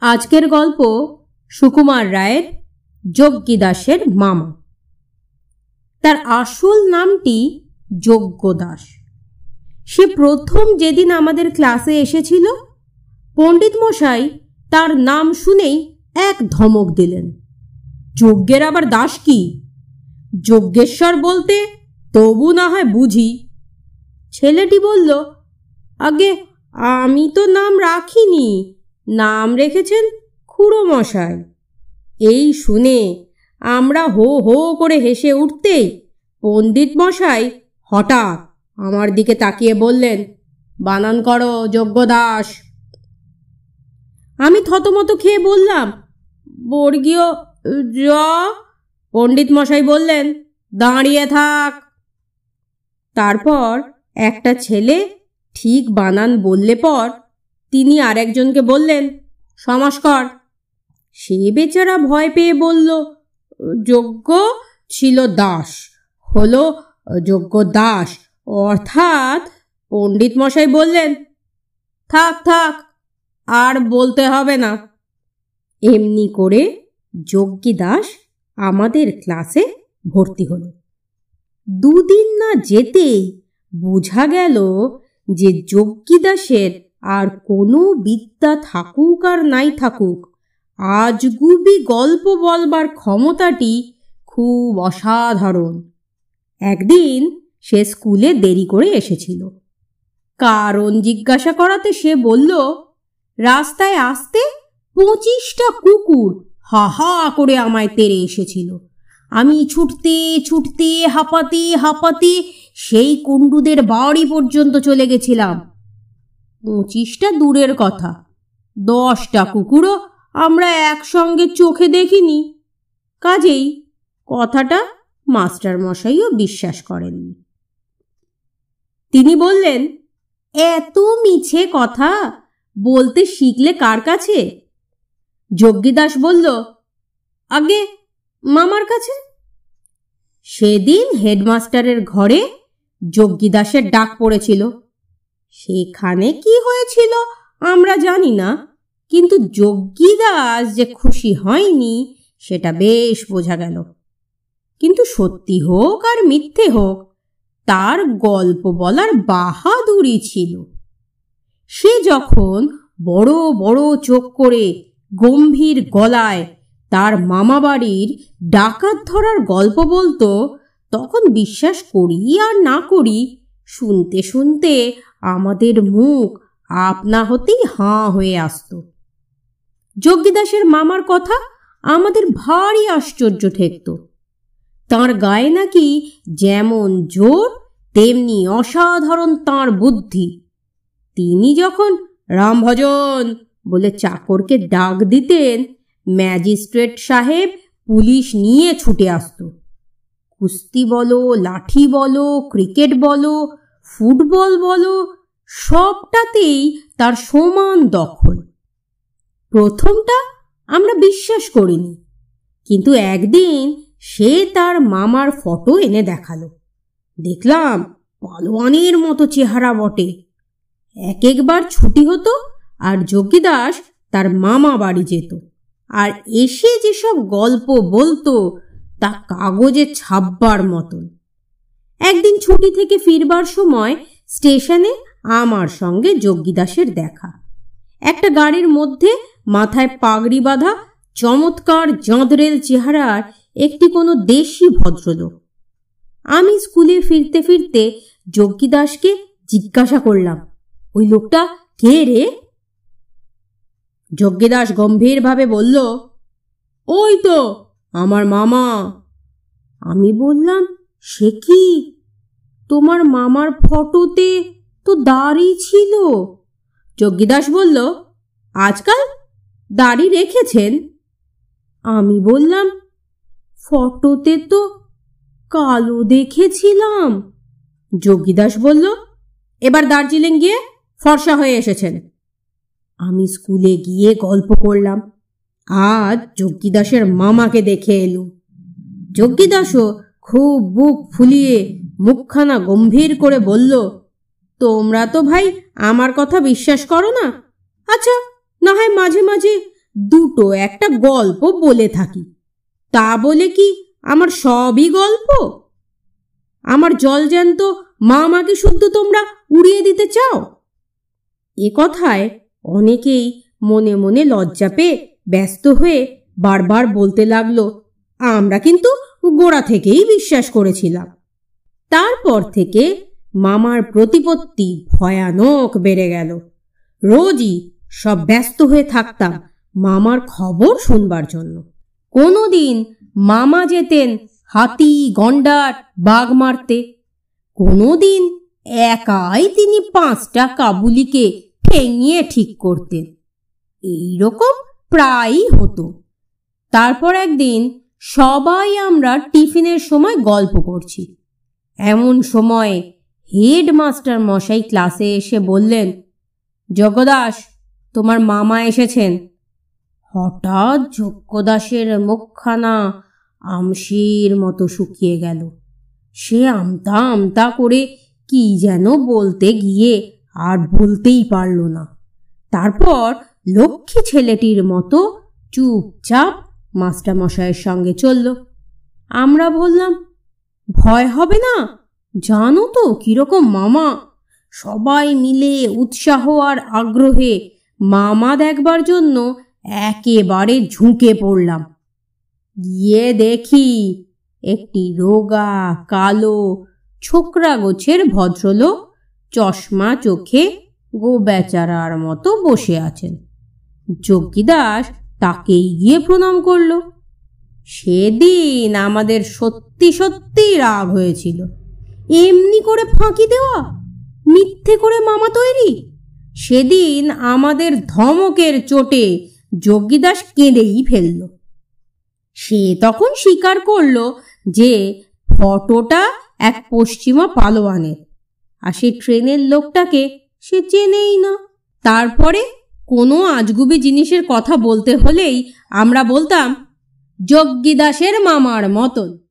আজকের গল্প সুকুমার রায়ের যজ্ঞী দাসের মামা। তার আসল নামটি যজ্ঞ দাস। সে প্রথম যেদিন আমাদের ক্লাসে এসেছিল, পণ্ডিত মশাই তার নাম শুনেই এক ধমক দিলেন। যজ্ঞের আবার দাস কি? যজ্ঞেশ্বর বলতে তবু না হয় বুঝি। ছেলেটি বলল, আগে আমি তো নাম রাখিনি নাম রেখেছেন খুড়ো মশাই। এই শুনে আমরা হো হো করে হেসে উঠতেই পণ্ডিত মশাই হঠাৎ আমার দিকে তাকিয়ে বললেন, বানান করো যজ্ঞ দাস আমি থতমত খেয়ে বললাম, বর্গীয় জ? পণ্ডিত মশাই বললেন, দাঁড়িয়ে থাক। তারপর একটা ছেলে ঠিক বানান বললে পর তিনি আরেকজনকে বললেন সমাস্কর সে বেচারা ভয় পেয়ে বলল, যোগ্য ছিল দাস, হলো যোগ্য দাস। অর্থাৎ পণ্ডিত মশাই বললেন, থাক থাক, আর বলতে হবে না। এমনি করে যজ্ঞী দাস আমাদের ক্লাসে ভর্তি হলো। দুদিন না যেতেই বোঝা গেল যে যজ্ঞী দাসের আর কোনো বিদ্যা থাকুক আর নাই থাকুক, আজগুবি গল্প বলবার ক্ষমতাটি খুব অসাধারণ। একদিন সে স্কুলে দেরি করে এসেছিল। কারণ জিজ্ঞাসা করাতে সে বলল, রাস্তায় আসতে পঁচিশটা কুকুর হা হা করে আমায় তেড়ে এসেছিল। আমি ছুটতে ছুটতে, হাঁপাতে হাঁপাতে সেই কুণ্ডুদের বাড়ি পর্যন্ত চলে গেছিলাম। পঁচিশটা দূরের কথা। দশটা কুকুরও আমরা একসঙ্গে চোখে দেখিনি। কাজেই কথাটা মাস্টার মশাইও বিশ্বাস করেননি। তিনি বললেন, এত মিছে কথা বলতে শিখলে কার কাছে? যজ্ঞীদাস বলল, আগে মামার কাছে? সেদিন হেডমাস্টারের ঘরে যজ্ঞীদাসের ডাক পড়েছিল। সেখানে কি হয়েছিল আমরা জানি না, কিন্তু যজ্ঞীদাস যে খুশি হয়নি, সেটা বেশ বোঝা গেল। কিন্তু সত্যি হোক আর মিথ্যে হোক, তার গল্প বলার বাহাদুরি ছিল। সে যখন বড় বড় চোখ করে গম্ভীর গলায় তার মামা বাড়ির ডাকাত ধরার গল্প বলতো, তখন বিশ্বাস করি আর না করি শুনতে শুনতে আমাদের মুখ আপনা হতেই হাঁ হয়ে আসত। যজ্ঞদাসের মামার কথা আমাদের ভারী আশ্চর্য ঠেকত। তার গায়ে নাকি যেমন জোর, তেমনি অসাধারণ তার বুদ্ধি। তিনি যখন রামভজন বলে চাকরকে ডাক দিতেন, ম্যাজিস্ট্রেট সাহেব পুলিশ নিয়ে ছুটে আসত। কুস্তি বলো, লাঠি বলো, ক্রিকেট বলো ফুটবল বলো, সবটাতেই তার সমান দখল। প্রথমটা আমরা বিশ্বাস করিনি, কিন্তু একদিন সে তার মামার ফটো এনে দেখাল। দেখলাম পালোয়ানের মতো চেহারা বটে। এক একবার ছুটি হতো আর যোগীদাস তার মামা বাড়ি যেত। আর এসে যেসব গল্প বলতো, তা কাগজে ছাপবার মতন। একদিন ছুটি থেকে ফিরবার সময় স্টেশনে আমার সঙ্গে যজ্ঞীদাসের দেখা। একটা গাড়ির মধ্যে মাথায় পাগড়ি বাঁধা চমৎকার জাঁদরেল চেহারার একটি কোনো দেশি ভদ্রলোক। আমি স্কুলে ফিরতে ফিরতে যজ্ঞীদাসকে জিজ্ঞাসা করলাম, ওই লোকটা কে রে? যজ্ঞদাস গম্ভীরভাবে বলল, ওই তো আমার মামা। আমি বললাম সে কি? তোমার মামার ফটোতে তো দাড়ি ছিল। যজ্ঞদাস বলল, আজকাল দাড়ি রেখেছেন? আমি বললাম, ফটোতে তো কালো দেখেছিলাম। যোগীদাস বলল, এবার দার্জিলিং গিয়ে ফর্সা হয়ে এসেছেন। আমি স্কুলে গিয়ে গল্প করলাম, আজ যজ্ঞীদাসের মামাকে দেখে এলুম। যজ্ঞীদাসও খুব বুক ফুলিয়ে মুখখানা গম্ভীর করে বলল, তোমরা তো ভাই আমার কথা বিশ্বাস করো না? আচ্ছা না হয় মাঝে মাঝে দুটো একটা গল্প বলে থাকি। তা বলে কি আমার সবই গল্প? আমার জলজ্যান্ত মা মাকে শুদ্ধ তোমরা উড়িয়ে দিতে চাও? এ কথায় অনেকেই মনে মনে লজ্জা পেয়ে ব্যস্ত হয়ে বারবার বলতে লাগল, আমরা কিন্তু গোড়া থেকেই বিশ্বাস করেছিলাম। তারপর থেকে মামার প্রতিপত্তি ভয়ানক বেড়ে গেল। রোজই সব ব্যস্ত হয়ে থাকতাম মামার খবর শুনবার জন্য। কোনোদিন মামা যেতেন হাতি, গন্ডার, বাঘ মারতে। কোনোদিন একাই তিনি পাঁচটা কাবুলিকে ঠেঙিয়ে ঠিক করতেন। এই রকম প্রায়ই হতো। তারপর একদিন সবাই আমরা টিফিনের সময় গল্প করছি। এমন সময় হেডমাস্টার মশাই ক্লাসে এসে বললেন যজ্ঞদাস তোমার মামা এসেছেন। হঠাৎ যজ্ঞদাসের মুখখানা আমশির মতো শুকিয়ে গেল। সে আমতা আমতা করে কি যেন বলতে গিয়ে আর বলতেই পারল না। তারপর লক্ষ্মী ছেলেটির মতো চুপচাপ মাস্টারমশাইয়ের সঙ্গে চলল। আমরা বললাম, ভয় হবে না? জানো তো কীরকম মামা। সবাই মিলে উৎসাহ আর আগ্রহে মামা দেখবার জন্য একেবারে ঝুঁকে পড়লাম। গিয়ে দেখি একটি রোগা, কালো, ছোকরা গোছের ভদ্রলোক চশমা চোখে গো বেচারার মতো বসে আছেন। যোগীদাস তাকেই গিয়ে প্রণাম করল। সেদিন আমাদের সত্যি সত্যি রাগ হয়েছিল। এমনি করে ফাঁকি দেওয়া, মিথ্যে করে মামা তৈরি। সেদিন আমাদের ধমকের চোটে যোগীদাস কেঁদেই ফেলল। সে তখন স্বীকার করল যে ফটোটা এক পশ্চিমা পালোয়ানের, আর সে ট্রেনের লোকটাকে সে চেনেই না। তারপরে কোনো আজগুবি জিনিসের কথা বলতে হলেই আমরা বলতাম যজ্ঞিদাসের মামার মতন।